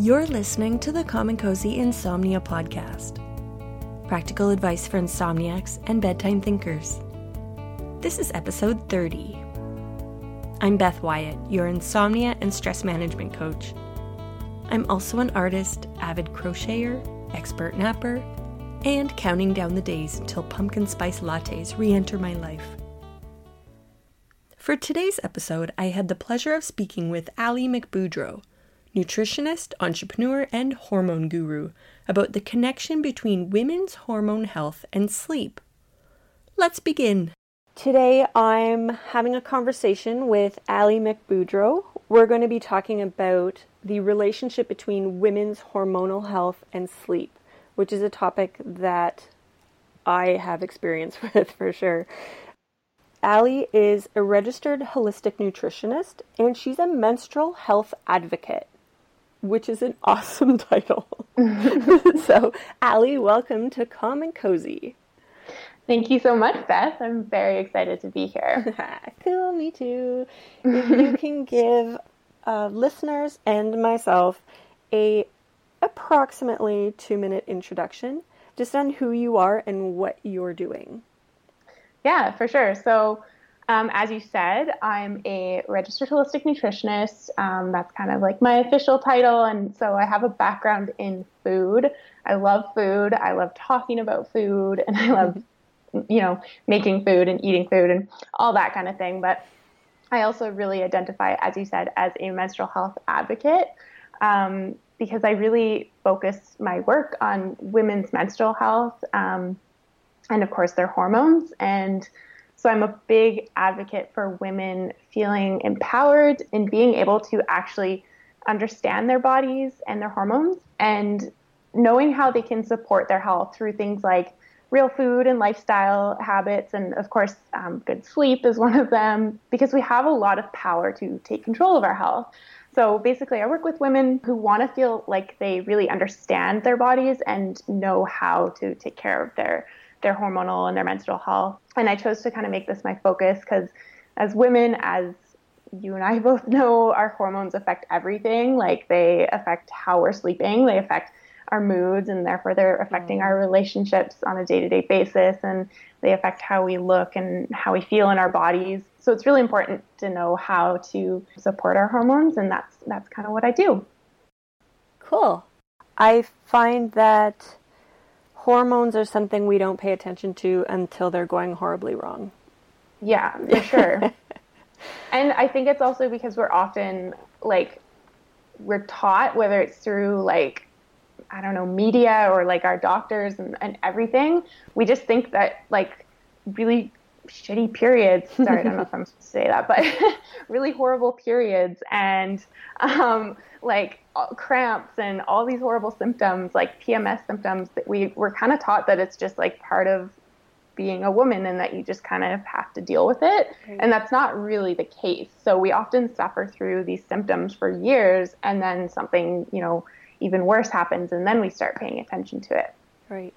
You're listening to the and Cozy Insomnia Podcast practical advice for insomniacs and bedtime thinkers. This is episode 30. I'm Beth Wyatt, your insomnia and stress management coach. I'm also an artist, avid crocheter, expert napper, and counting down the days until pumpkin spice lattes re enter my life. For today's episode, I had the pleasure of speaking with Ali McBoudreau nutritionist, entrepreneur, and hormone guru, about the connection between women's hormone health and sleep. Let's begin. Today, I'm having a conversation with Ali McBoudreau. We're going to be talking about the relationship between women's hormonal health and sleep, which is a topic that I have experience with for sure. Ali is a registered holistic nutritionist and she's a menstrual health advocate which is an awesome title. so, Ali, welcome to Calm and Cozy. Thank you so much, Beth. I'm very excited to be here. cool, me too. if you can give uh, listeners and myself a approximately two minute introduction just on who you are and what you're doing. Yeah, for sure. So, um, as you said, I'm a registered holistic nutritionist. Um, that's kind of like my official title. And so I have a background in food. I love food. I love talking about food and I love, you know, making food and eating food and all that kind of thing. But I also really identify, as you said, as a menstrual health advocate um, because I really focus my work on women's menstrual health um, and, of course, their hormones. And so I'm a big advocate for women feeling empowered and being able to actually understand their bodies and their hormones and knowing how they can support their health through things like real food and lifestyle habits. And of course, um, good sleep is one of them because we have a lot of power to take control of our health. So basically, I work with women who want to feel like they really understand their bodies and know how to take care of their their hormonal and their menstrual health. And I chose to kind of make this my focus because as women, as you and I both know, our hormones affect everything. Like they affect how we're sleeping, they affect our moods, and therefore they're affecting our mm. relationships on a day to day basis, and they affect how we look and how we feel in our bodies. So it's really important to know how to support our hormones, and that's that's kind of what I do. Cool. I find that hormones are something we don't pay attention to until they're going horribly wrong. Yeah, for sure. and I think it's also because we're often like we're taught whether it's through like I don't know media or like our doctors and, and everything. We just think that like really shitty periods. Sorry, I don't know if I'm supposed to say that, but really horrible periods and um, like cramps and all these horrible symptoms, like PMS symptoms, that we were kind of taught that it's just like part of being a woman and that you just kind of have to deal with it. And that's not really the case. So we often suffer through these symptoms for years and then something, you know, even worse happens and then we start paying attention to it. Right.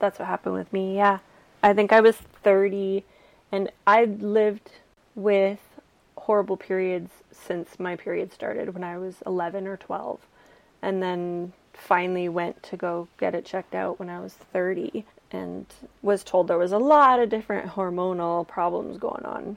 That's what happened with me. Yeah. I think I was 30 and I lived with horrible periods since my period started when I was 11 or 12. And then finally went to go get it checked out when I was 30 and was told there was a lot of different hormonal problems going on.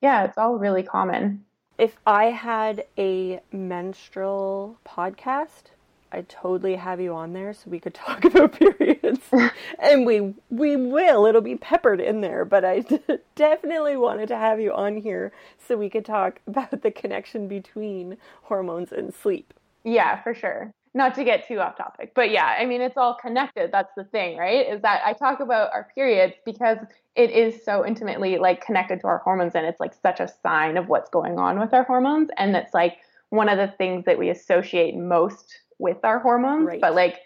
Yeah, it's all really common. If I had a menstrual podcast, I'd totally have you on there so we could talk about periods. and we we will. It'll be peppered in there, but I definitely wanted to have you on here so we could talk about the connection between hormones and sleep. Yeah, for sure. Not to get too off topic, but yeah, I mean it's all connected. That's the thing, right? Is that I talk about our periods because it is so intimately like connected to our hormones and it's like such a sign of what's going on with our hormones and it's like one of the things that we associate most with our hormones, right. but like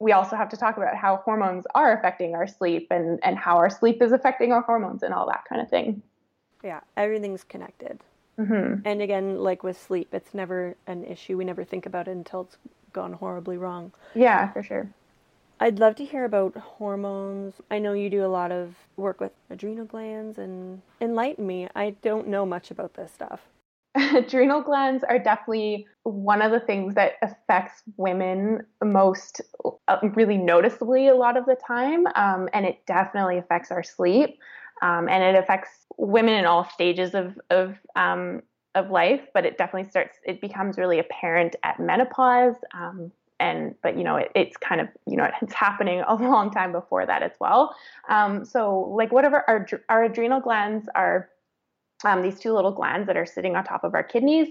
we also have to talk about how hormones are affecting our sleep and and how our sleep is affecting our hormones and all that kind of thing. Yeah, everything's connected. Mm-hmm. And again, like with sleep, it's never an issue. We never think about it until it's gone horribly wrong. Yeah, for sure. I'd love to hear about hormones. I know you do a lot of work with adrenal glands and enlighten me. I don't know much about this stuff. adrenal glands are definitely one of the things that affects women most uh, really noticeably a lot of the time. Um, and it definitely affects our sleep. Um, and it affects women in all stages of, of, um, of life, but it definitely starts, it becomes really apparent at menopause. Um, and, but you know, it, it's kind of, you know, it's happening a long time before that as well. Um, so like whatever our, our adrenal glands are um, these two little glands that are sitting on top of our kidneys,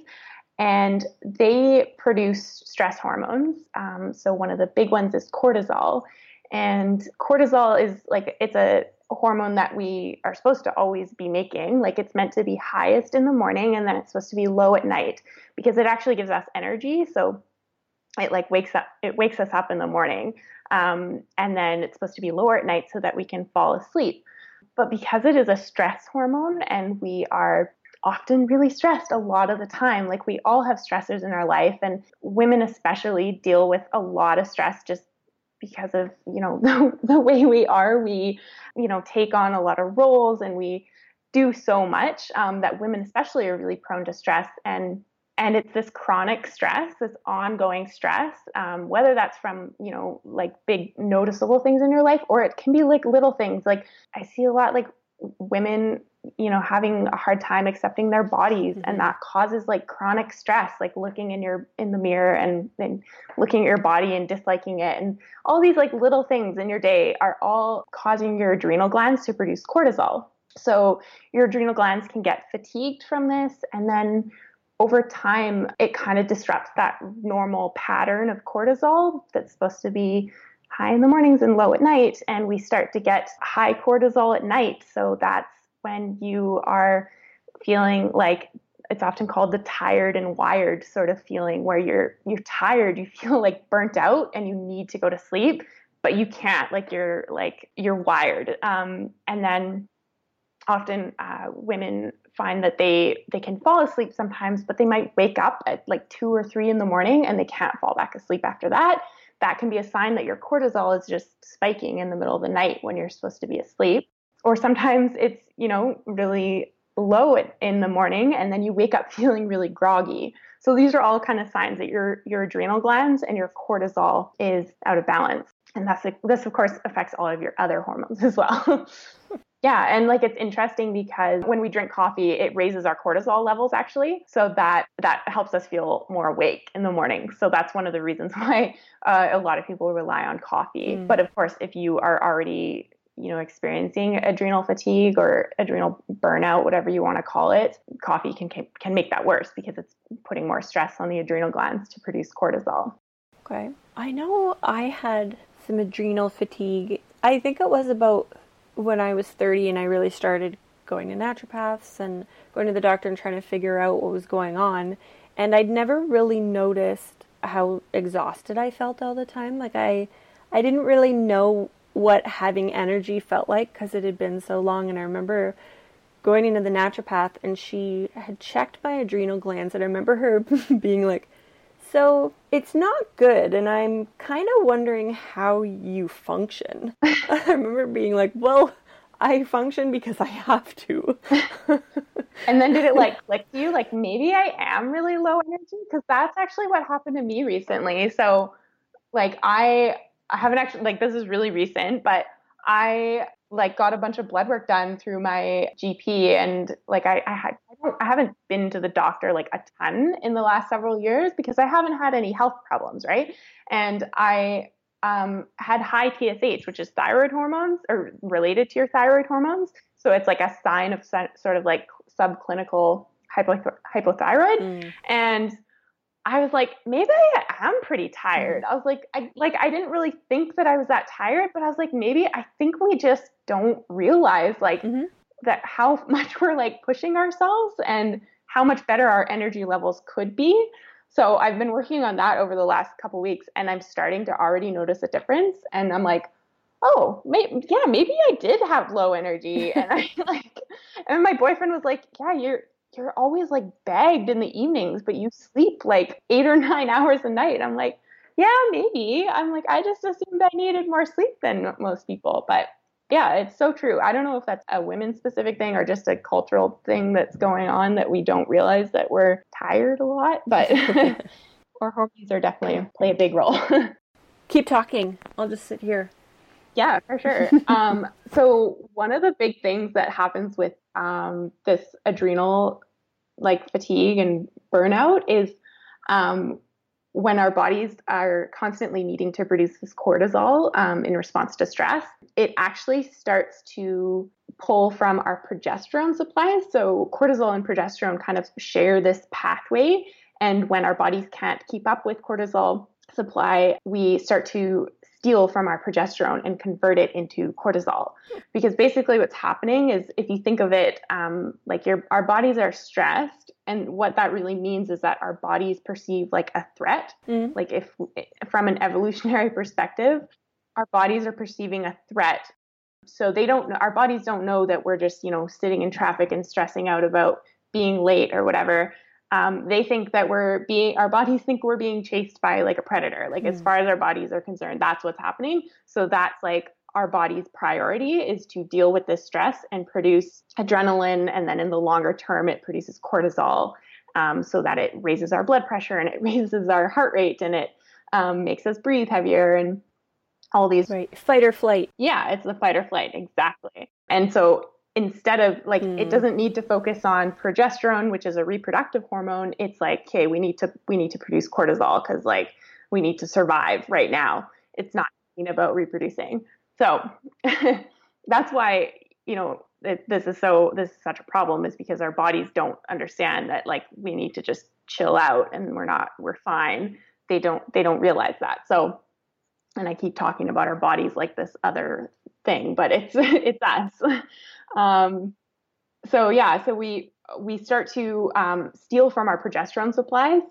and they produce stress hormones. Um, so one of the big ones is cortisol, and cortisol is like it's a hormone that we are supposed to always be making. Like it's meant to be highest in the morning, and then it's supposed to be low at night because it actually gives us energy. So it like wakes up it wakes us up in the morning um, and then it's supposed to be lower at night so that we can fall asleep but because it is a stress hormone and we are often really stressed a lot of the time, like we all have stressors in our life, and women especially deal with a lot of stress just because of you know the, the way we are. We you know take on a lot of roles and we do so much um, that women especially are really prone to stress. And and it's this chronic stress this ongoing stress um, whether that's from you know like big noticeable things in your life or it can be like little things like i see a lot like women you know having a hard time accepting their bodies mm-hmm. and that causes like chronic stress like looking in your in the mirror and, and looking at your body and disliking it and all these like little things in your day are all causing your adrenal glands to produce cortisol so your adrenal glands can get fatigued from this and then over time, it kind of disrupts that normal pattern of cortisol that's supposed to be high in the mornings and low at night. And we start to get high cortisol at night. So that's when you are feeling like it's often called the tired and wired sort of feeling where you're you're tired you feel like burnt out and you need to go to sleep but you can't like you're like you're wired um, and then often uh, women find that they they can fall asleep sometimes, but they might wake up at like two or three in the morning and they can't fall back asleep after that. That can be a sign that your cortisol is just spiking in the middle of the night when you're supposed to be asleep. Or sometimes it's, you know, really low in the morning and then you wake up feeling really groggy. So these are all kind of signs that your your adrenal glands and your cortisol is out of balance. And that's this of course affects all of your other hormones as well. Yeah, and like it's interesting because when we drink coffee, it raises our cortisol levels actually, so that that helps us feel more awake in the morning. So that's one of the reasons why uh, a lot of people rely on coffee. Mm. But of course, if you are already you know experiencing adrenal fatigue or adrenal burnout whatever you want to call it coffee can can make that worse because it's putting more stress on the adrenal glands to produce cortisol okay i know i had some adrenal fatigue i think it was about when I was 30 and I really started going to naturopaths and going to the doctor and trying to figure out what was going on. And I'd never really noticed how exhausted I felt all the time. Like I I didn't really know what having energy felt like because it had been so long and I remember going into the naturopath and she had checked my adrenal glands and I remember her being like so it's not good, and I'm kind of wondering how you function. I remember being like, well, I function because I have to. and then did it like click you? Like maybe I am really low energy? Because that's actually what happened to me recently. So, like, I, I haven't actually, like, this is really recent, but I like got a bunch of blood work done through my GP and like I, I had I, don't, I haven't been to the doctor like a ton in the last several years because I haven't had any health problems, right? And I um, had high TSH, which is thyroid hormones or related to your thyroid hormones. So it's like a sign of sort of like subclinical hypo- hypothyroid. Mm. And I was like, maybe I am pretty tired. Mm. I was like, I like I didn't really think that I was that tired, but I was like, maybe I think we just don't realize like mm-hmm. that how much we're like pushing ourselves and how much better our energy levels could be. So I've been working on that over the last couple weeks and I'm starting to already notice a difference and I'm like, oh, may- yeah, maybe I did have low energy and I like and my boyfriend was like, yeah, you're you're always like bagged in the evenings, but you sleep like eight or nine hours a night. I'm like, yeah, maybe. I'm like, I just assumed I needed more sleep than most people. But yeah, it's so true. I don't know if that's a women specific thing or just a cultural thing that's going on that we don't realize that we're tired a lot, but our hormones are definitely play a big role. Keep talking. I'll just sit here. Yeah, for sure. um, so one of the big things that happens with um, this adrenal like fatigue and burnout is um, when our bodies are constantly needing to produce this cortisol um, in response to stress, it actually starts to pull from our progesterone supplies. So, cortisol and progesterone kind of share this pathway. And when our bodies can't keep up with cortisol supply, we start to steal from our progesterone and convert it into cortisol. Because basically, what's happening is if you think of it um, like your our bodies are stressed, and what that really means is that our bodies perceive like a threat. Mm. Like if from an evolutionary perspective, our bodies are perceiving a threat. So they don't our bodies don't know that we're just, you know, sitting in traffic and stressing out about being late or whatever um, they think that we're being our bodies think we're being chased by like a predator. Like mm. as far as our bodies are concerned that's what's happening. So that's like our body's priority is to deal with this stress and produce adrenaline and then in the longer term it produces cortisol um, so that it raises our blood pressure and it raises our heart rate and it um, makes us breathe heavier and all these right. Fight or flight. Yeah it's the fight or flight. Exactly. And so instead of like mm. it hmm. doesn't need to focus on progesterone which is a reproductive hormone it's like okay we need to we need to produce cortisol because like we need to survive right now it's not about reproducing so that's why you know it, this is so this is such a problem is because our bodies don't understand that like we need to just chill out and we're not we're fine they don't they don't realize that so and i keep talking about our bodies like this other thing but it's it's us um, so yeah, so we we start to um, steal from our progesterone supplies,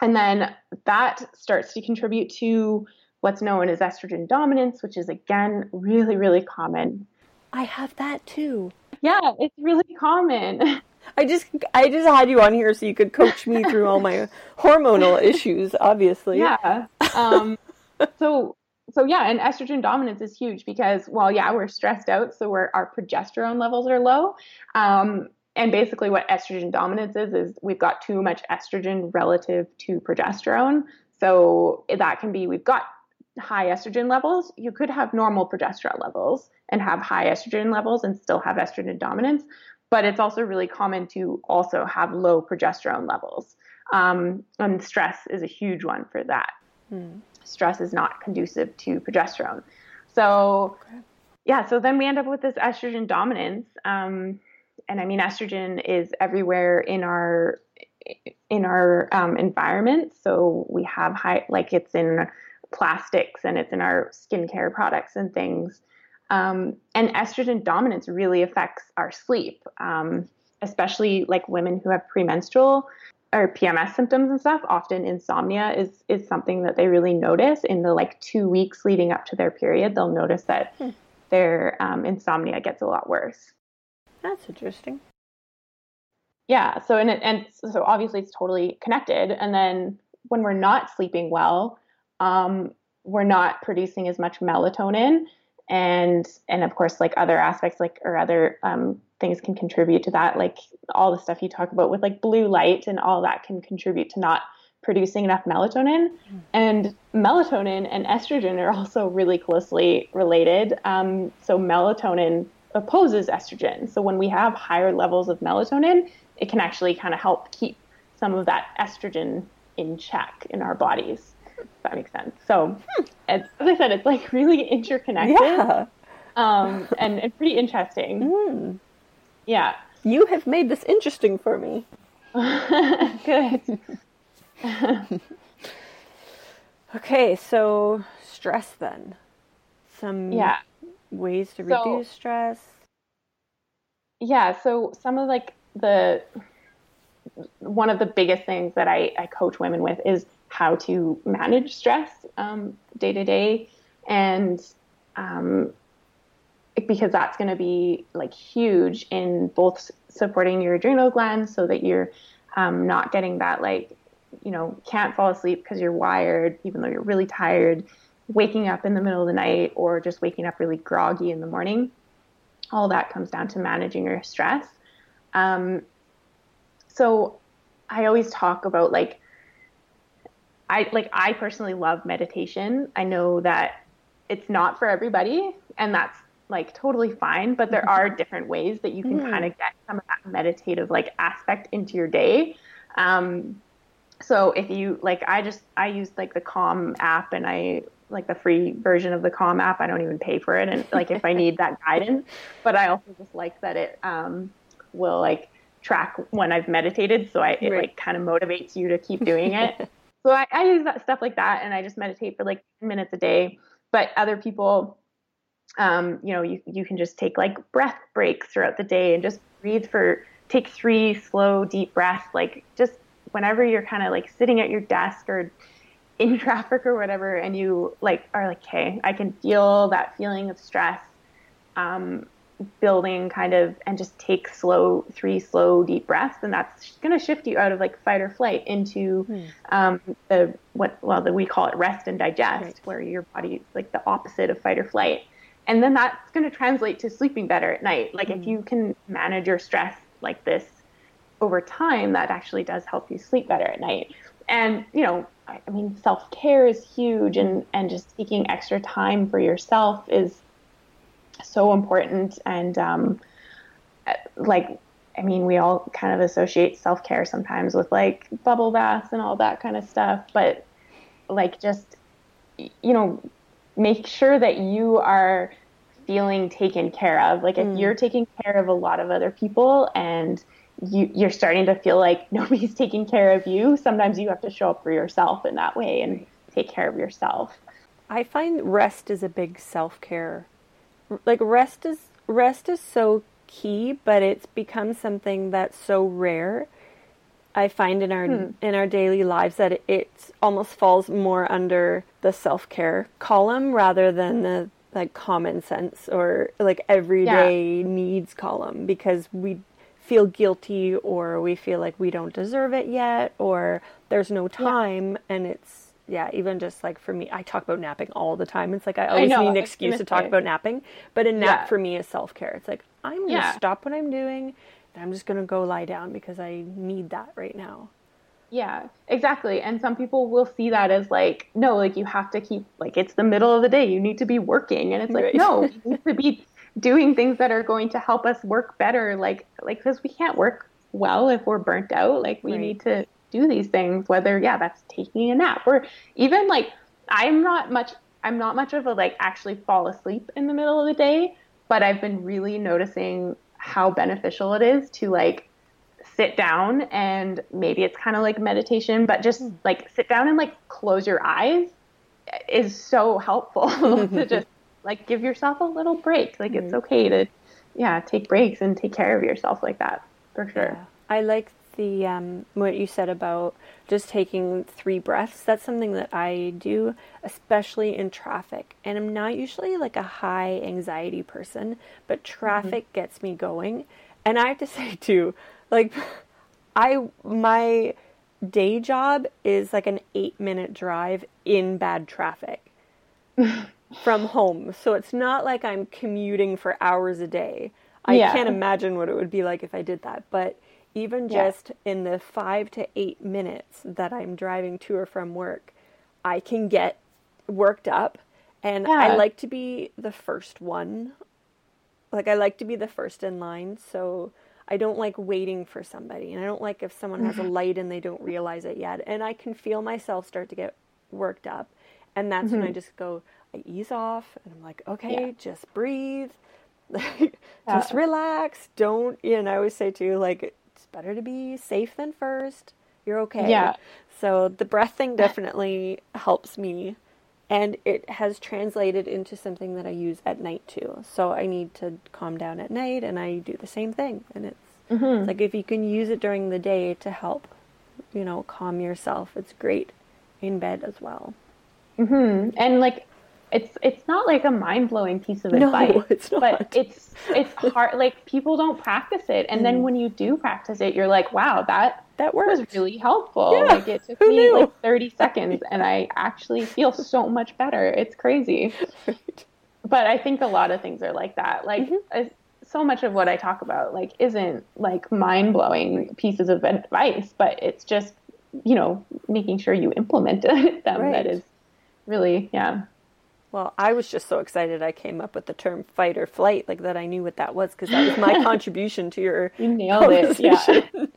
and then that starts to contribute to what's known as estrogen dominance, which is again really really common. I have that too. Yeah, it's really common. I just I just had you on here so you could coach me through all my hormonal issues, obviously. Yeah. Um, so so yeah, and estrogen dominance is huge because well, yeah, we're stressed out, so we're our progesterone levels are low. Um, and basically, what estrogen dominance is is we've got too much estrogen relative to progesterone. So that can be we've got high estrogen levels. You could have normal progesterone levels and have high estrogen levels and still have estrogen dominance. But it's also really common to also have low progesterone levels. Um, and stress is a huge one for that. Hmm stress is not conducive to progesterone. So, yeah, so then we end up with this estrogen dominance. Um, and I mean, estrogen is everywhere in our in our um, environment. So we have high, like it's in plastics and it's in our skincare products and things. Um, and estrogen dominance really affects our sleep, um, especially like women who have premenstrual or PMS symptoms and stuff, often insomnia is is something that they really notice in the like two weeks leading up to their period. They'll notice that hmm. their um, insomnia gets a lot worse. That's interesting. Yeah. So and it, and so obviously it's totally connected. And then when we're not sleeping well, um, we're not producing as much melatonin, and and of course like other aspects like or other um, things can contribute to that like all the stuff you talk about with like blue light and all that can contribute to not producing enough melatonin. Mm. and melatonin and estrogen are also really closely related. Um, so melatonin opposes estrogen. So when we have higher levels of melatonin it can actually kind of help keep some of that estrogen in check in our bodies that makes sense so hmm. as, i said it's like really interconnected yeah. um, and, and pretty interesting mm. Yeah. You have made this interesting for me. Good. okay, so stress then. Some yeah. ways to so, reduce stress. Yeah, so some of like the one of the biggest things that I, I coach women with is how to manage stress day to day and um, because that's going to be like huge in both supporting your adrenal glands so that you're um, not getting that like you know can't fall asleep because you're wired even though you're really tired waking up in the middle of the night or just waking up really groggy in the morning. All that comes down to managing your stress. Um, so I always talk about like I like I personally love meditation. I know that it's not for everybody and that's like totally fine, but there mm-hmm. are different ways that you can mm. kind of get some of that meditative like aspect into your day. Um, so if you like I just I use like the Calm app and I like the free version of the Calm app. I don't even pay for it and like if I need that guidance, but I also just like that it um will like track when I've meditated so I it right. like kind of motivates you to keep doing it. so I, I use that stuff like that and I just meditate for like 10 minutes a day. But other people um, you know, you, you can just take like breath breaks throughout the day and just breathe for take three slow, deep breaths, like just whenever you're kind of like sitting at your desk or in traffic or whatever, and you like are like, okay, I can feel that feeling of stress um, building kind of, and just take slow, three slow, deep breaths, and that's going to shift you out of like fight or flight into hmm. um, the what well the, we call it rest and digest, right. where your body is like the opposite of fight or flight, and then that's going to translate to sleeping better at night. Like hmm. if you can manage your stress like this over time, that actually does help you sleep better at night. And, you know, I, I mean, self care is huge, and, and just taking extra time for yourself is so important. And, um, like, I mean, we all kind of associate self care sometimes with like bubble baths and all that kind of stuff, but like, just, you know, make sure that you are feeling taken care of. Like, if mm. you're taking care of a lot of other people and you, you're starting to feel like nobody's taking care of you, sometimes you have to show up for yourself in that way and take care of yourself. I find rest is a big self care. Like rest is rest is so key, but it's become something that's so rare. I find in our hmm. in our daily lives that it, it almost falls more under the self care column rather than the like common sense or like everyday yeah. needs column because we feel guilty or we feel like we don't deserve it yet or there's no time yeah. and it's yeah even just like for me i talk about napping all the time it's like i always I need an excuse to talk about napping but a nap yeah. for me is self-care it's like i'm gonna yeah. stop what i'm doing and i'm just gonna go lie down because i need that right now yeah exactly and some people will see that as like no like you have to keep like it's the middle of the day you need to be working and it's like right. no you need to be doing things that are going to help us work better like like because we can't work well if we're burnt out like we right. need to do these things whether yeah that's taking a nap or even like i'm not much i'm not much of a like actually fall asleep in the middle of the day but i've been really noticing how beneficial it is to like sit down and maybe it's kind of like meditation but just hmm. like sit down and like close your eyes is so helpful to just like give yourself a little break. Like mm-hmm. it's okay to, yeah, take breaks and take care of yourself like that for sure. Yeah. I like the um, what you said about just taking three breaths. That's something that I do, especially in traffic. And I'm not usually like a high anxiety person, but mm-hmm. traffic mm-hmm. gets me going. And I have to say too, like I my day job is like an eight minute drive in bad traffic. from home. So it's not like I'm commuting for hours a day. I yeah. can't imagine what it would be like if I did that. But even just in the five to eight minutes that I'm driving to or from work, I can get worked up. And yeah. I like to be the first one. Like, I like to be the first in line. So I don't like waiting for somebody. And I don't like if someone has a light and they don't realize it yet. And I can feel myself start to get worked up. And that's mm-hmm. when I mm-hmm. just go, I ease off and I'm like, okay, yeah. just breathe. just yeah. relax. Don't, you know, I always say to you, like, better to be safe than first. You're okay. Yeah. So the breath thing definitely helps me. And it has translated into something that I use at night too. So I need to calm down at night and I do the same thing. And it's, mm-hmm. it's like if you can use it during the day to help, you know, calm yourself, it's great in bed as well. Mm-hmm. And like it's it's not like a mind blowing piece of advice, no, it's not. but it's it's hard. like people don't practice it, and mm. then when you do practice it, you're like, wow, that that works. was really helpful. Yeah, like it took me knew? like 30 seconds and I actually feel so much better. It's crazy. Right. But I think a lot of things are like that. Like mm-hmm. so much of what I talk about like isn't like mind-blowing pieces of advice, but it's just, you know, making sure you implement them right. that is really, yeah. Well, I was just so excited I came up with the term fight or flight, like that I knew what that was because that was my contribution to your You nailed it. Yeah. it's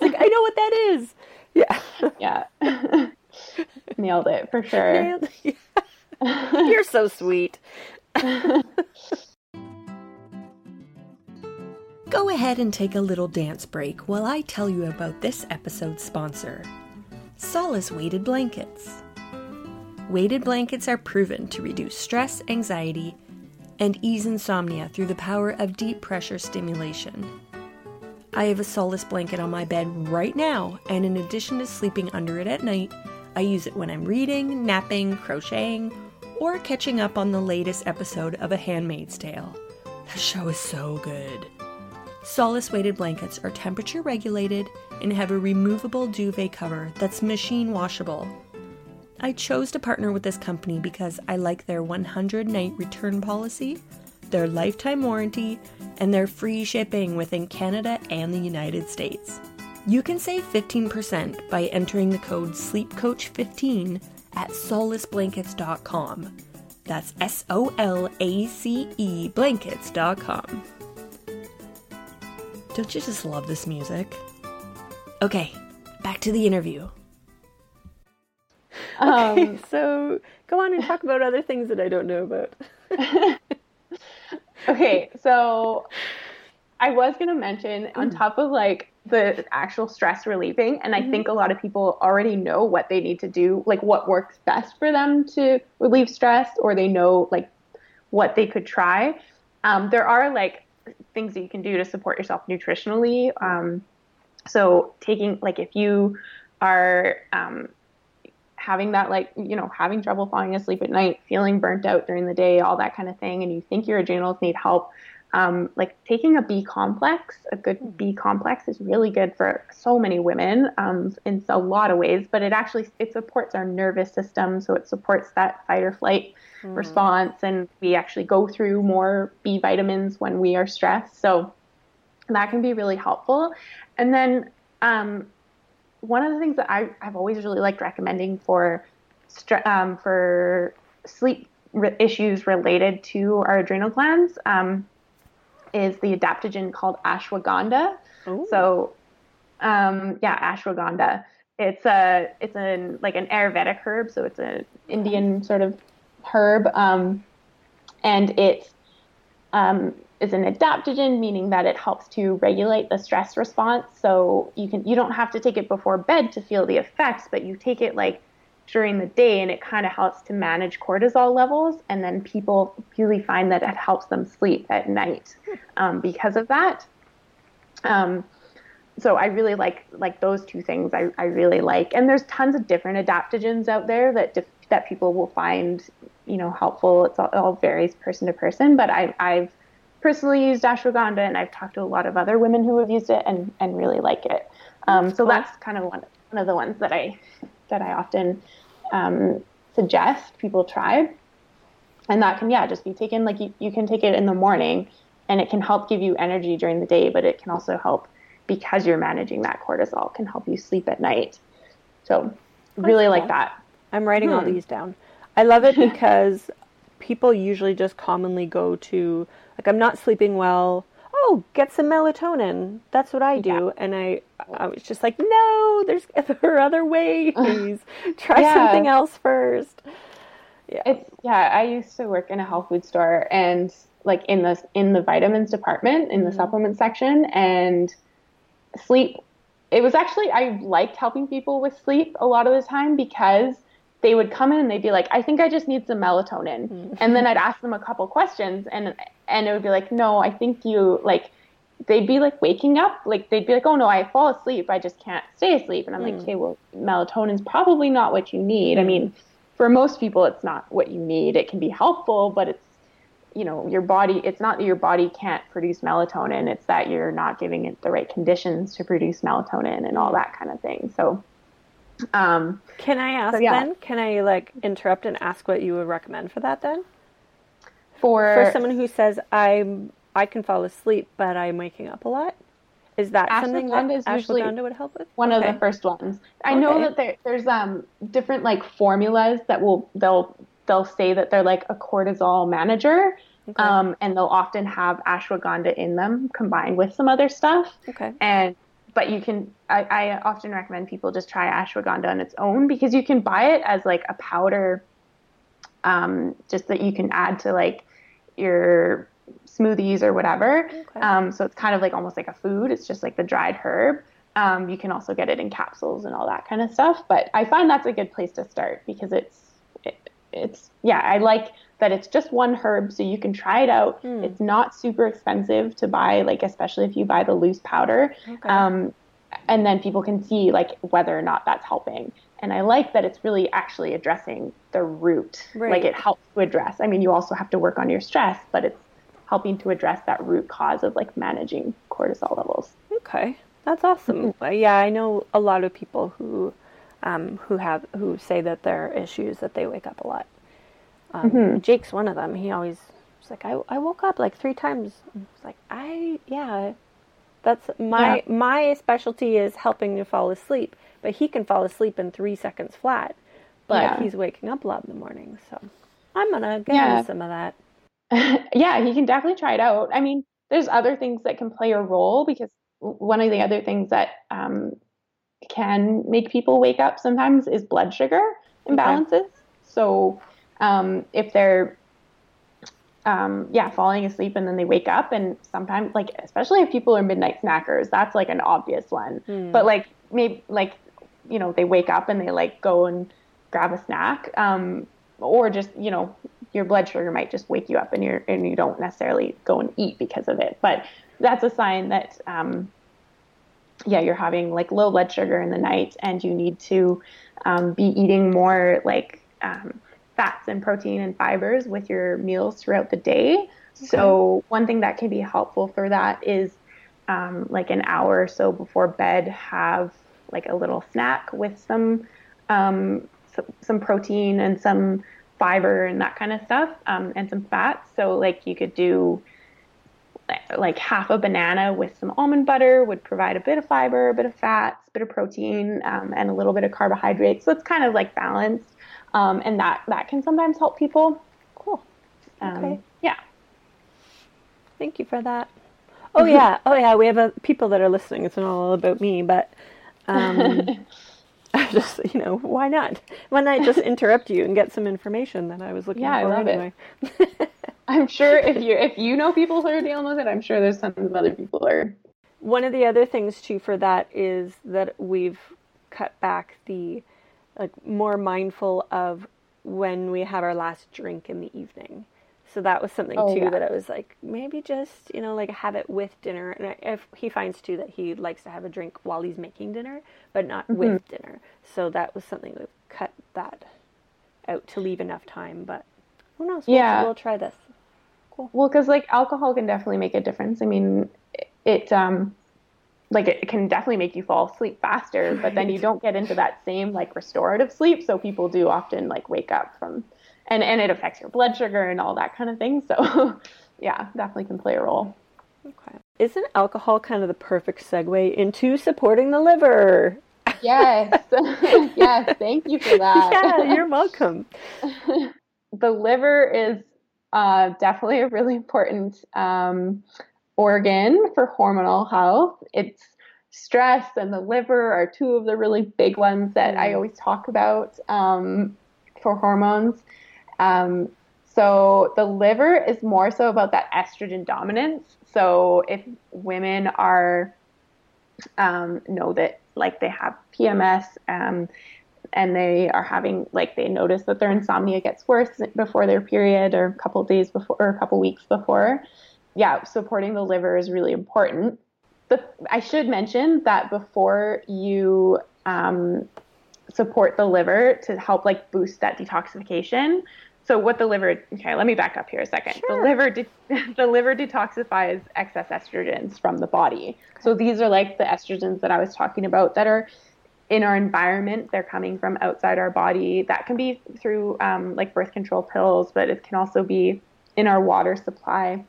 like I know what that is. Yeah. Yeah. nailed it for sure. It. You're so sweet. Go ahead and take a little dance break while I tell you about this episode's sponsor, Solace Weighted Blankets weighted blankets are proven to reduce stress, anxiety, and ease insomnia through the power of deep pressure stimulation. I have a Solace blanket on my bed right now, and in addition to sleeping under it at night, I use it when I'm reading, napping, crocheting, or catching up on the latest episode of A Handmaid's Tale. That show is so good. Solace weighted blankets are temperature regulated and have a removable duvet cover that's machine washable I chose to partner with this company because I like their 100 night return policy, their lifetime warranty, and their free shipping within Canada and the United States. You can save 15% by entering the code SLEEPCOACH15 at solaceblankets.com. That's S O L A C E blankets.com. Don't you just love this music? Okay, back to the interview. Okay, um, so go on and talk about other things that I don't know about. okay, so I was going to mention on mm. top of like the actual stress relieving, and I mm-hmm. think a lot of people already know what they need to do, like what works best for them to relieve stress, or they know like what they could try. Um, there are like things that you can do to support yourself nutritionally. Um, so taking like if you are um, having that like you know having trouble falling asleep at night feeling burnt out during the day all that kind of thing and you think your adrenals need help um, like taking a b complex a good b complex is really good for so many women um, in a lot of ways but it actually it supports our nervous system so it supports that fight or flight mm. response and we actually go through more b vitamins when we are stressed so that can be really helpful and then um, one of the things that I, have always really liked recommending for um, for sleep re- issues related to our adrenal glands um, is the adaptogen called ashwagandha. Ooh. So, um, yeah, ashwagandha. It's a it's a like an Ayurvedic herb, so it's an Indian sort of herb, um, and it's um, is an adaptogen, meaning that it helps to regulate the stress response. So you can you don't have to take it before bed to feel the effects, but you take it like during the day and it kind of helps to manage cortisol levels. And then people really find that it helps them sleep at night um, because of that. Um, so I really like like those two things. I, I really like, and there's tons of different adaptogens out there that that people will find you know helpful. It's all, it all varies person to person, but I, I've personally used ashwagandha, and I've talked to a lot of other women who have used it and, and really like it. Um, so that's kind of one, one of the ones that I that I often um, suggest people try. And that can yeah just be taken like you, you can take it in the morning, and it can help give you energy during the day, but it can also help because you're managing that cortisol can help you sleep at night. So really like that. I'm writing hmm. all these down. I love it because people usually just commonly go to like I'm not sleeping well. Oh, get some melatonin. That's what I do. Yeah. And I I was just like, no, there's there are other ways. Try yeah. something else first. Yeah. It's yeah, I used to work in a health food store and like in the in the vitamins department in the mm-hmm. supplement section and sleep it was actually I liked helping people with sleep a lot of the time because they would come in and they'd be like, I think I just need some melatonin. Mm-hmm. And then I'd ask them a couple questions and and it would be like, no, I think you like they'd be like waking up, like they'd be like, oh no, I fall asleep, I just can't stay asleep. And I'm mm. like, okay, well, melatonin's probably not what you need. I mean, for most people, it's not what you need. It can be helpful, but it's you know your body it's not that your body can't produce melatonin it's that you're not giving it the right conditions to produce melatonin and all that kind of thing so um, can i ask so, yeah. then can i like interrupt and ask what you would recommend for that then for for someone who says i'm i can fall asleep but i'm waking up a lot is that something that is ashwagandha would help with? One okay. of the first ones. I okay. know that there, there's um different like formulas that will they'll they'll say that they're like a cortisol manager. Okay. Um, and they'll often have ashwagandha in them combined with some other stuff. Okay. And but you can I, I often recommend people just try ashwagandha on its own because you can buy it as like a powder um, just that you can add to like your smoothies or whatever. Okay. Um, so it's kind of like almost like a food. It's just like the dried herb. Um, you can also get it in capsules and all that kind of stuff. But I find that's a good place to start because it's it, it's yeah I like that it's just one herb so you can try it out. Mm. It's not super expensive to buy like especially if you buy the loose powder. Okay. Um, and then people can see like whether or not that's helping. And I like that it's really actually addressing the root. Right. Like it helps to address. I mean, you also have to work on your stress, but it's helping to address that root cause of like managing cortisol levels. Okay, that's awesome. Mm-hmm. Yeah, I know a lot of people who um, who have who say that there are issues that they wake up a lot. Um, mm-hmm. Jake's one of them. He always was like, I, I woke up like three times. It's like I yeah, that's my yeah. my specialty is helping to fall asleep, but he can fall asleep in three seconds flat. But yeah. he's waking up a lot in the morning, so I'm gonna get yeah. some of that. yeah, he can definitely try it out. I mean, there's other things that can play a role because one of the other things that um, can make people wake up sometimes is blood sugar imbalances. Okay. So um, if they're um, yeah, falling asleep and then they wake up and sometimes like especially if people are midnight snackers, that's like an obvious one. Mm. But like maybe like you know, they wake up and they like go and grab a snack. Um, or just, you know, your blood sugar might just wake you up and you're and you don't necessarily go and eat because of it. But that's a sign that um, yeah, you're having like low blood sugar in the night and you need to um, be eating more like um, fats and protein and fibers with your meals throughout the day. Okay. So one thing that can be helpful for that is um, like an hour or so before bed, have like a little snack with some um, some protein and some fiber and that kind of stuff, um, and some fats. So like you could do like half a banana with some almond butter would provide a bit of fiber, a bit of fats, a bit of protein, um, and a little bit of carbohydrates. So it's kind of like balanced, um, and that that can sometimes help people. Cool. Um, okay. Yeah. Thank you for that. Oh yeah. Oh yeah. We have people that are listening. It's not all about me, but. Um, I just, you know, why not? Why not just interrupt you and get some information that I was looking yeah, for I love anyway? It. I'm sure if you if you know people who are dealing with it, I'm sure there's tons of other people who are. One of the other things too for that is that we've cut back the like more mindful of when we have our last drink in the evening. So that was something oh, too yeah. that I was like, maybe just you know like have it with dinner. And if he finds too that he likes to have a drink while he's making dinner, but not mm-hmm. with dinner. So that was something we've cut that out to leave enough time. But who knows? Yeah, we'll, we'll try this. Cool. Well, because like alcohol can definitely make a difference. I mean, it um like it can definitely make you fall asleep faster, right. but then you don't get into that same like restorative sleep. So people do often like wake up from and and it affects your blood sugar and all that kind of thing. So yeah, definitely can play a role. Okay. Isn't alcohol kind of the perfect segue into supporting the liver? Yes. yes, thank you for that. Yeah, you're welcome. the liver is uh, definitely a really important um, organ for hormonal health. It's stress and the liver are two of the really big ones that I mm. always talk about um, for hormones. Um, so the liver is more so about that estrogen dominance. So if women are um, know that like they have PMS um, and they are having like they notice that their insomnia gets worse before their period or a couple days before or a couple weeks before, yeah, supporting the liver is really important. But I should mention that before you um, support the liver to help like boost that detoxification, so what the liver okay let me back up here a second sure. the liver de- the liver detoxifies excess estrogens from the body okay. so these are like the estrogens that i was talking about that are in our environment they're coming from outside our body. That can be through um, like birth control pills but it can also be in our water supply.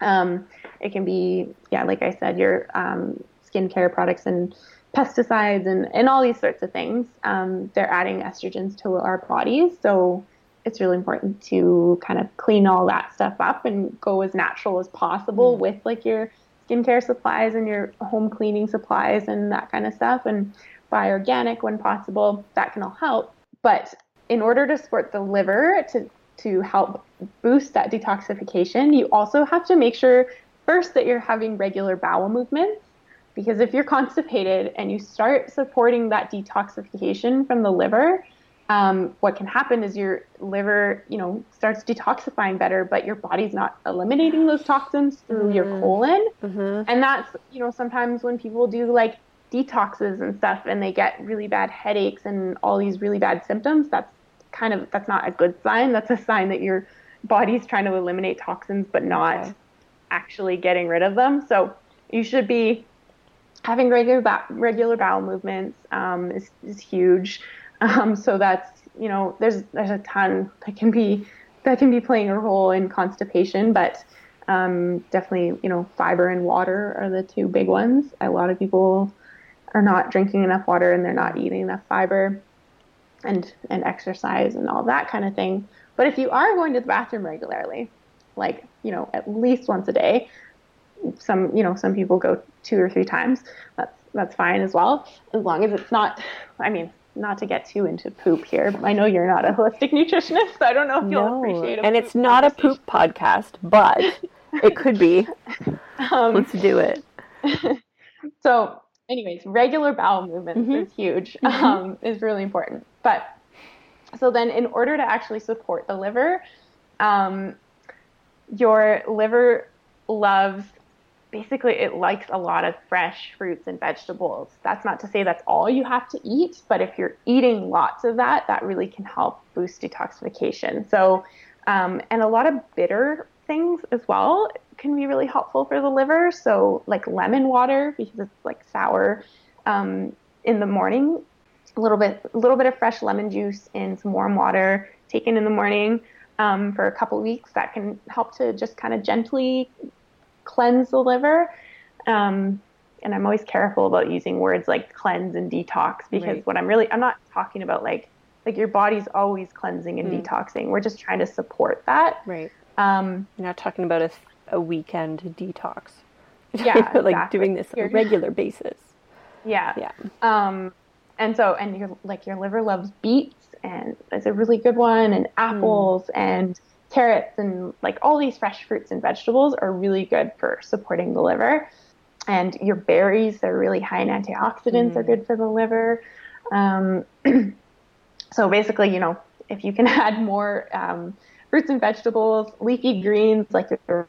Um, it can be yeah like i said your um, skincare products and pesticides and, and all these sorts of things. Um, they're adding estrogens to our bodies so it's really important to kind of clean all that stuff up and go as natural as possible mm. with like your skincare supplies and your home cleaning supplies and that kind of stuff. And buy organic when possible that can all help but in order to support the liver to to help boost that detoxification you also have to make sure first that you're having regular bowel movements because if you're constipated and you start supporting that detoxification from the liver um, what can happen is your liver, you know, starts detoxifying better, but your body's not eliminating those toxins through mm-hmm. your colon. Mm-hmm. And that's, you know, sometimes when people do like detoxes and stuff and they get really bad headaches and all these really bad symptoms, that's kind of, that's not a good sign. That's a sign that your body's trying to eliminate toxins, but not okay. actually getting rid of them. So you should be having regular, regular bowel movements um, is, is huge. Um, so that's you know there's there's a ton that can be that can be playing a role in constipation, but um, definitely you know fiber and water are the two big ones. A lot of people are not drinking enough water and they're not eating enough fiber and and exercise and all that kind of thing. But if you are going to the bathroom regularly, like you know at least once a day, some you know some people go two or three times. That's that's fine as well, as long as it's not. I mean, not to get too into poop here. I know you're not a holistic nutritionist, so I don't know if you'll no. appreciate it. And it's not a poop podcast, but it could be. Um, Let's do it. so, anyways, regular bowel movements mm-hmm. is huge. Mm-hmm. Um, is really important. But so then, in order to actually support the liver, um, your liver loves basically it likes a lot of fresh fruits and vegetables. That's not to say that's all you have to eat, but if you're eating lots of that, that really can help boost detoxification. So, um, and a lot of bitter things as well can be really helpful for the liver. So, like lemon water because it's like sour um, in the morning. A little bit, a little bit of fresh lemon juice in some warm water taken in the morning um, for a couple weeks. That can help to just kind of gently cleanse the liver. Um, and I'm always careful about using words like cleanse and detox because right. what I'm really I'm not talking about like like your body's always cleansing and mm. detoxing. We're just trying to support that. Right. Um, You're not talking about a, a weekend detox. Yeah, like exactly. doing this on a regular basis. Yeah. Yeah. Um, and so and your like your liver loves beets and it's a really good one and apples mm. and carrots and like all these fresh fruits and vegetables are really good for supporting the liver. And your berries, they're really high in antioxidants, mm. are good for the liver. Um, so basically, you know, if you can add more um, fruits and vegetables, leafy greens like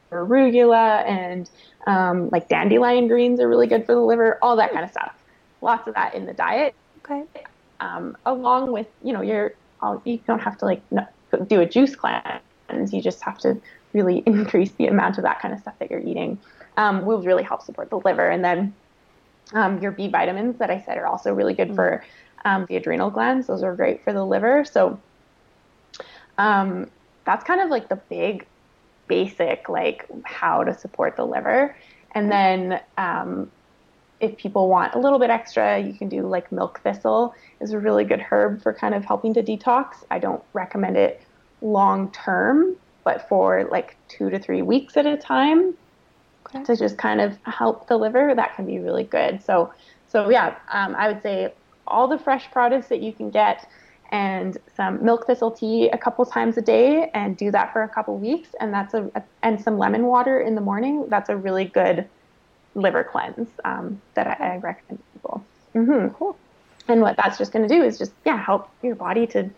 arugula and um, like dandelion greens are really good for the liver, all that kind of stuff. Lots of that in the diet. Okay. Um, along with, you know, your, you don't have to like do a juice cleanse you just have to really increase the amount of that kind of stuff that you're eating. Um, will really help support the liver. And then um, your B vitamins that I said are also really good for um, the adrenal glands. Those are great for the liver. So um, that's kind of like the big basic, like how to support the liver. And then um, if people want a little bit extra, you can do like milk thistle is a really good herb for kind of helping to detox. I don't recommend it long term, but for like two to three weeks at a time okay. to just kind of help the liver, that can be really good. So, so yeah, um, I would say all the fresh produce that you can get and some milk thistle tea a couple times a day and do that for a couple weeks. And that's a, a and some lemon water in the morning. That's a really good liver cleanse um, that I, I, recommend to people. Mm-hmm. cool. And what that's just going to do is just yeah help your body to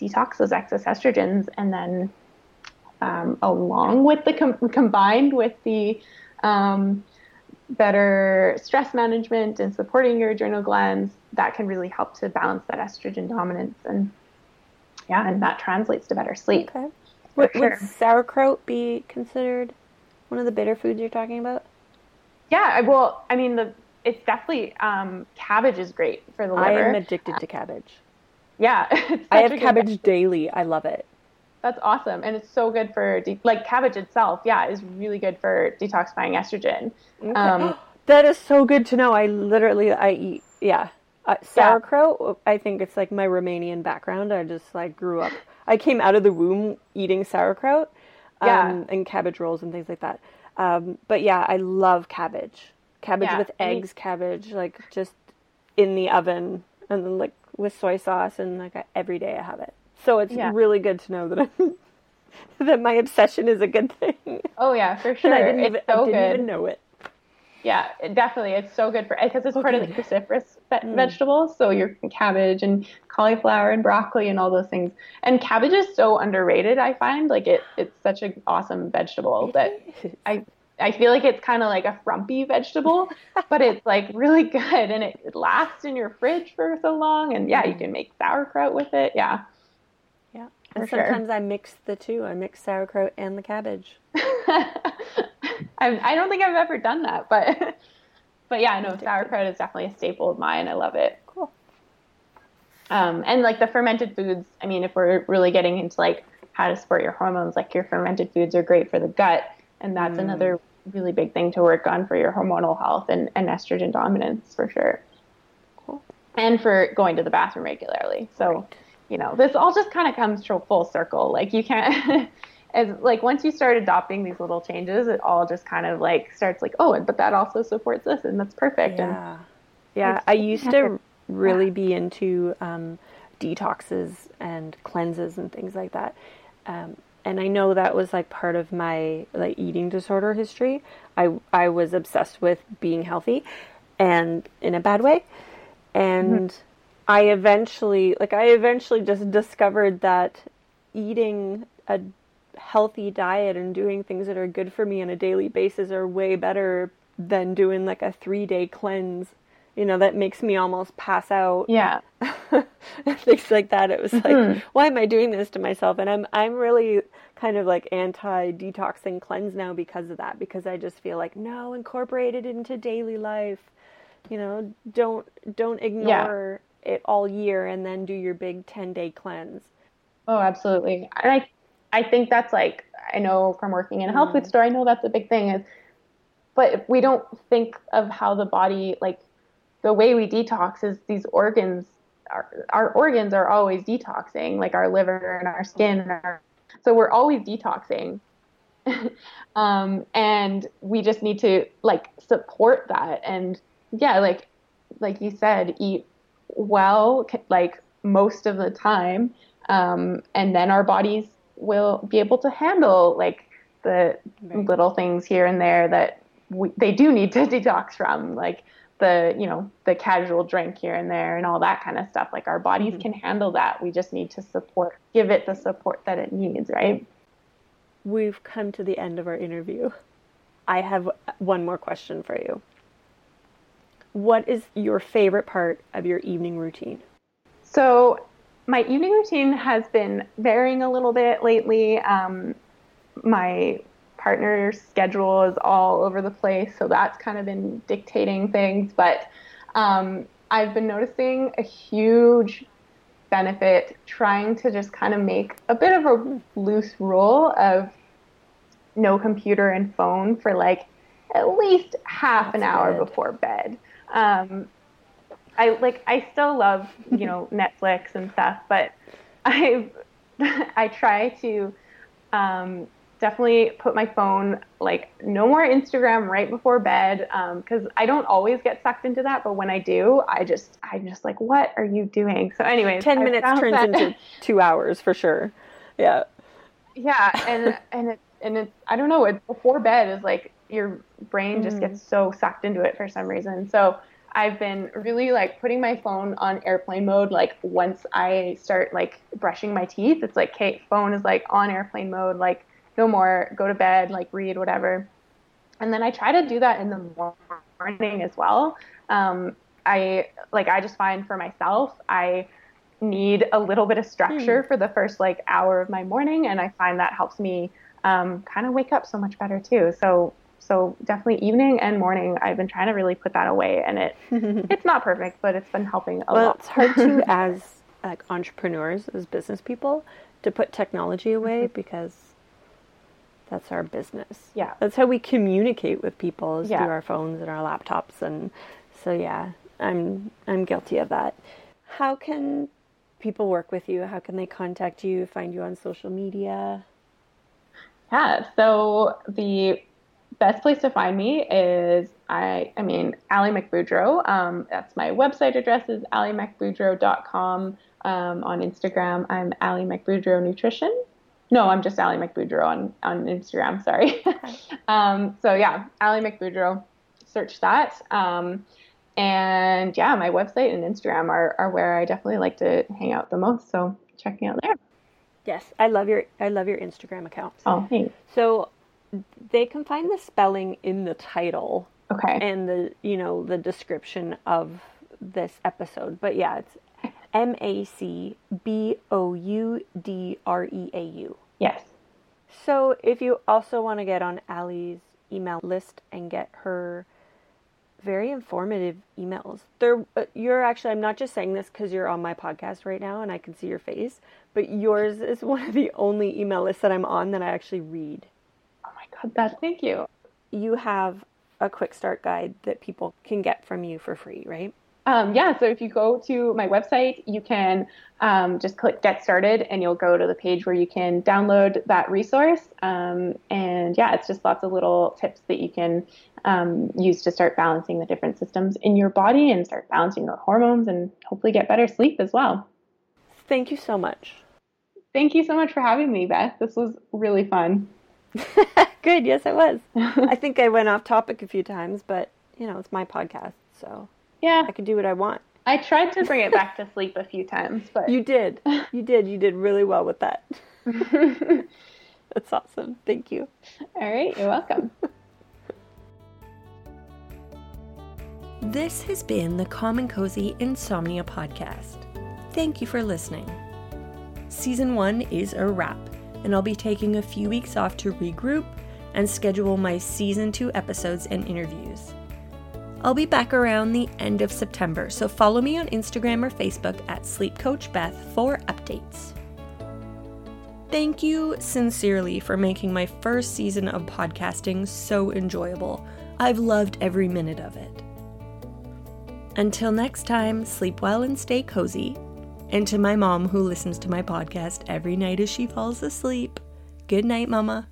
detox those excess estrogens and then um, along with the com- combined with the um, better stress management and supporting your adrenal glands that can really help to balance that estrogen dominance and yeah, and that translates to better sleep. Okay. Would, sure. would sauerkraut be considered one of the bitter foods you're talking about? Yeah, well, I mean, the it's definitely um, cabbage is great for the liver. I am addicted to cabbage. Yeah, I have cabbage daily. I love it. That's awesome, and it's so good for de- like cabbage itself. Yeah, is really good for detoxifying estrogen. Okay. Um, that is so good to know. I literally I eat yeah uh, sauerkraut. Yeah. I think it's like my Romanian background. I just like grew up. I came out of the womb eating sauerkraut, um, yeah. and cabbage rolls and things like that. Um, but yeah, I love cabbage. Cabbage yeah. with eggs, cabbage like just in the oven, and then like with soy sauce, and like every day I have it. So it's yeah. really good to know that I'm, that my obsession is a good thing. Oh yeah, for sure. And I didn't, even, so I didn't even know it. Yeah, it, definitely. It's so good for because it's part of the cruciferous mm. vegetables. So your cabbage and cauliflower and broccoli and all those things. And cabbage is so underrated. I find like it. It's such an awesome vegetable that I I feel like it's kind of like a frumpy vegetable, but it's like really good and it, it, lasts in your fridge for so long. And yeah, you can make sauerkraut with it. Yeah. And sometimes sure. I mix the two. I mix sauerkraut and the cabbage. I, I don't think I've ever done that, but but yeah, I know sauerkraut is definitely a staple of mine. I love it. Cool. Um, and like the fermented foods, I mean, if we're really getting into like how to support your hormones, like your fermented foods are great for the gut, and that's mm. another really big thing to work on for your hormonal health and, and estrogen dominance for sure. Cool. And for going to the bathroom regularly. So, right. You know, this all just kind of comes to full circle. Like you can't as like once you start adopting these little changes, it all just kind of like starts like, oh, but that also supports this, and that's perfect. Yeah, and yeah. I used to really yeah. be into um, detoxes and cleanses and things like that. Um, and I know that was like part of my like eating disorder history. I I was obsessed with being healthy, and in a bad way, and. Mm-hmm. I eventually, like, I eventually just discovered that eating a healthy diet and doing things that are good for me on a daily basis are way better than doing like a three day cleanse. You know, that makes me almost pass out. Yeah. things like that. It was like, mm-hmm. why am I doing this to myself? And I'm I'm really kind of like anti detoxing cleanse now because of that. Because I just feel like, no, incorporate it into daily life. You know, don't don't ignore yeah. It all year and then do your big ten day cleanse. Oh, absolutely. And I I think that's like I know from working in a health food mm. store, I know that's a big thing is but we don't think of how the body like the way we detox is these organs our, our organs are always detoxing like our liver and our skin and our, so we're always detoxing um, and we just need to like support that and yeah like like you said eat well like most of the time um, and then our bodies will be able to handle like the right. little things here and there that we, they do need to detox from, like the you know the casual drink here and there and all that kind of stuff. Like our bodies mm-hmm. can handle that. We just need to support, give it the support that it needs, right? We've come to the end of our interview. I have one more question for you. What is your favorite part of your evening routine? So my evening routine has been varying a little bit lately. Um, my partner's schedule is all over the place, so that's kind of been dictating things. But um, I've been noticing a huge benefit trying to just kind of make a bit of a loose rule of no computer and phone for like at least half that's an hour good. before bed. Um, I like I still love you know Netflix and stuff, but I I try to um, definitely put my phone like no more Instagram right before bed because um, I don't always get sucked into that, but when I do, I just I'm just like, what are you doing? So, anyway, ten minutes turns that... into two hours for sure. Yeah. Yeah, and and it and it's I don't know. It before bed is like your brain just mm. gets so sucked into it for some reason. So I've been really like putting my phone on airplane mode. Like once I start like brushing my teeth, it's like, okay, phone is like on airplane mode. Like no more, go to bed, like read, whatever. And then I try to do that in the morning as well. Um, I like I just find for myself, I need a little bit of structure mm. for the first like hour of my morning, and I find that helps me um, kind of wake up so much better too. So so definitely evening and morning i've been trying to really put that away and it it's not perfect but it's been helping a well, lot. it's hard to as like entrepreneurs as business people to put technology away mm-hmm. because that's our business. Yeah. That's how we communicate with people is yeah. through our phones and our laptops and so yeah i'm i'm guilty of that. How can people work with you? How can they contact you find you on social media? Yeah so the best place to find me is I I mean Ali MacBoudreau. Um, that's my website address is alimacboudreau.com. Um, on Instagram, I'm Ali MacBoudreau Nutrition. No, I'm just Ali MacBoudreau on on Instagram. Sorry. um, so yeah, Ali MacBoudreau. Search that. Um, and yeah, my website and Instagram are, are where I definitely like to hang out the most. So check me out there. Yes, I love your I love your Instagram account. Oh, thanks. So they can find the spelling in the title. Okay. And the you know the description of this episode, but yeah, it's M A C B O U D R E A U. Yes. So if you also want to get on Ali's email list and get her very informative emails. There, uh, you're actually. I'm not just saying this because you're on my podcast right now and I can see your face, but yours is one of the only email lists that I'm on that I actually read. God, that thank you. You have a quick start guide that people can get from you for free, right? Um, yeah, so if you go to my website, you can um, just click Get Started and you'll go to the page where you can download that resource. Um, and yeah, it's just lots of little tips that you can um, use to start balancing the different systems in your body and start balancing your hormones and hopefully get better sleep as well. Thank you so much. Thank you so much for having me, Beth. This was really fun. Good. Yes, I was. I think I went off topic a few times, but you know, it's my podcast, so yeah, I can do what I want. I tried to bring it back to sleep a few times, but you did. You did. You did really well with that. That's awesome. Thank you. All right, you're welcome. This has been the Calm and Cozy Insomnia Podcast. Thank you for listening. Season one is a wrap and I'll be taking a few weeks off to regroup and schedule my season 2 episodes and interviews. I'll be back around the end of September, so follow me on Instagram or Facebook at Sleep Coach Beth for updates. Thank you sincerely for making my first season of podcasting so enjoyable. I've loved every minute of it. Until next time, sleep well and stay cozy, and to my mom, who listens to my podcast every night as she falls asleep, good night, Mama.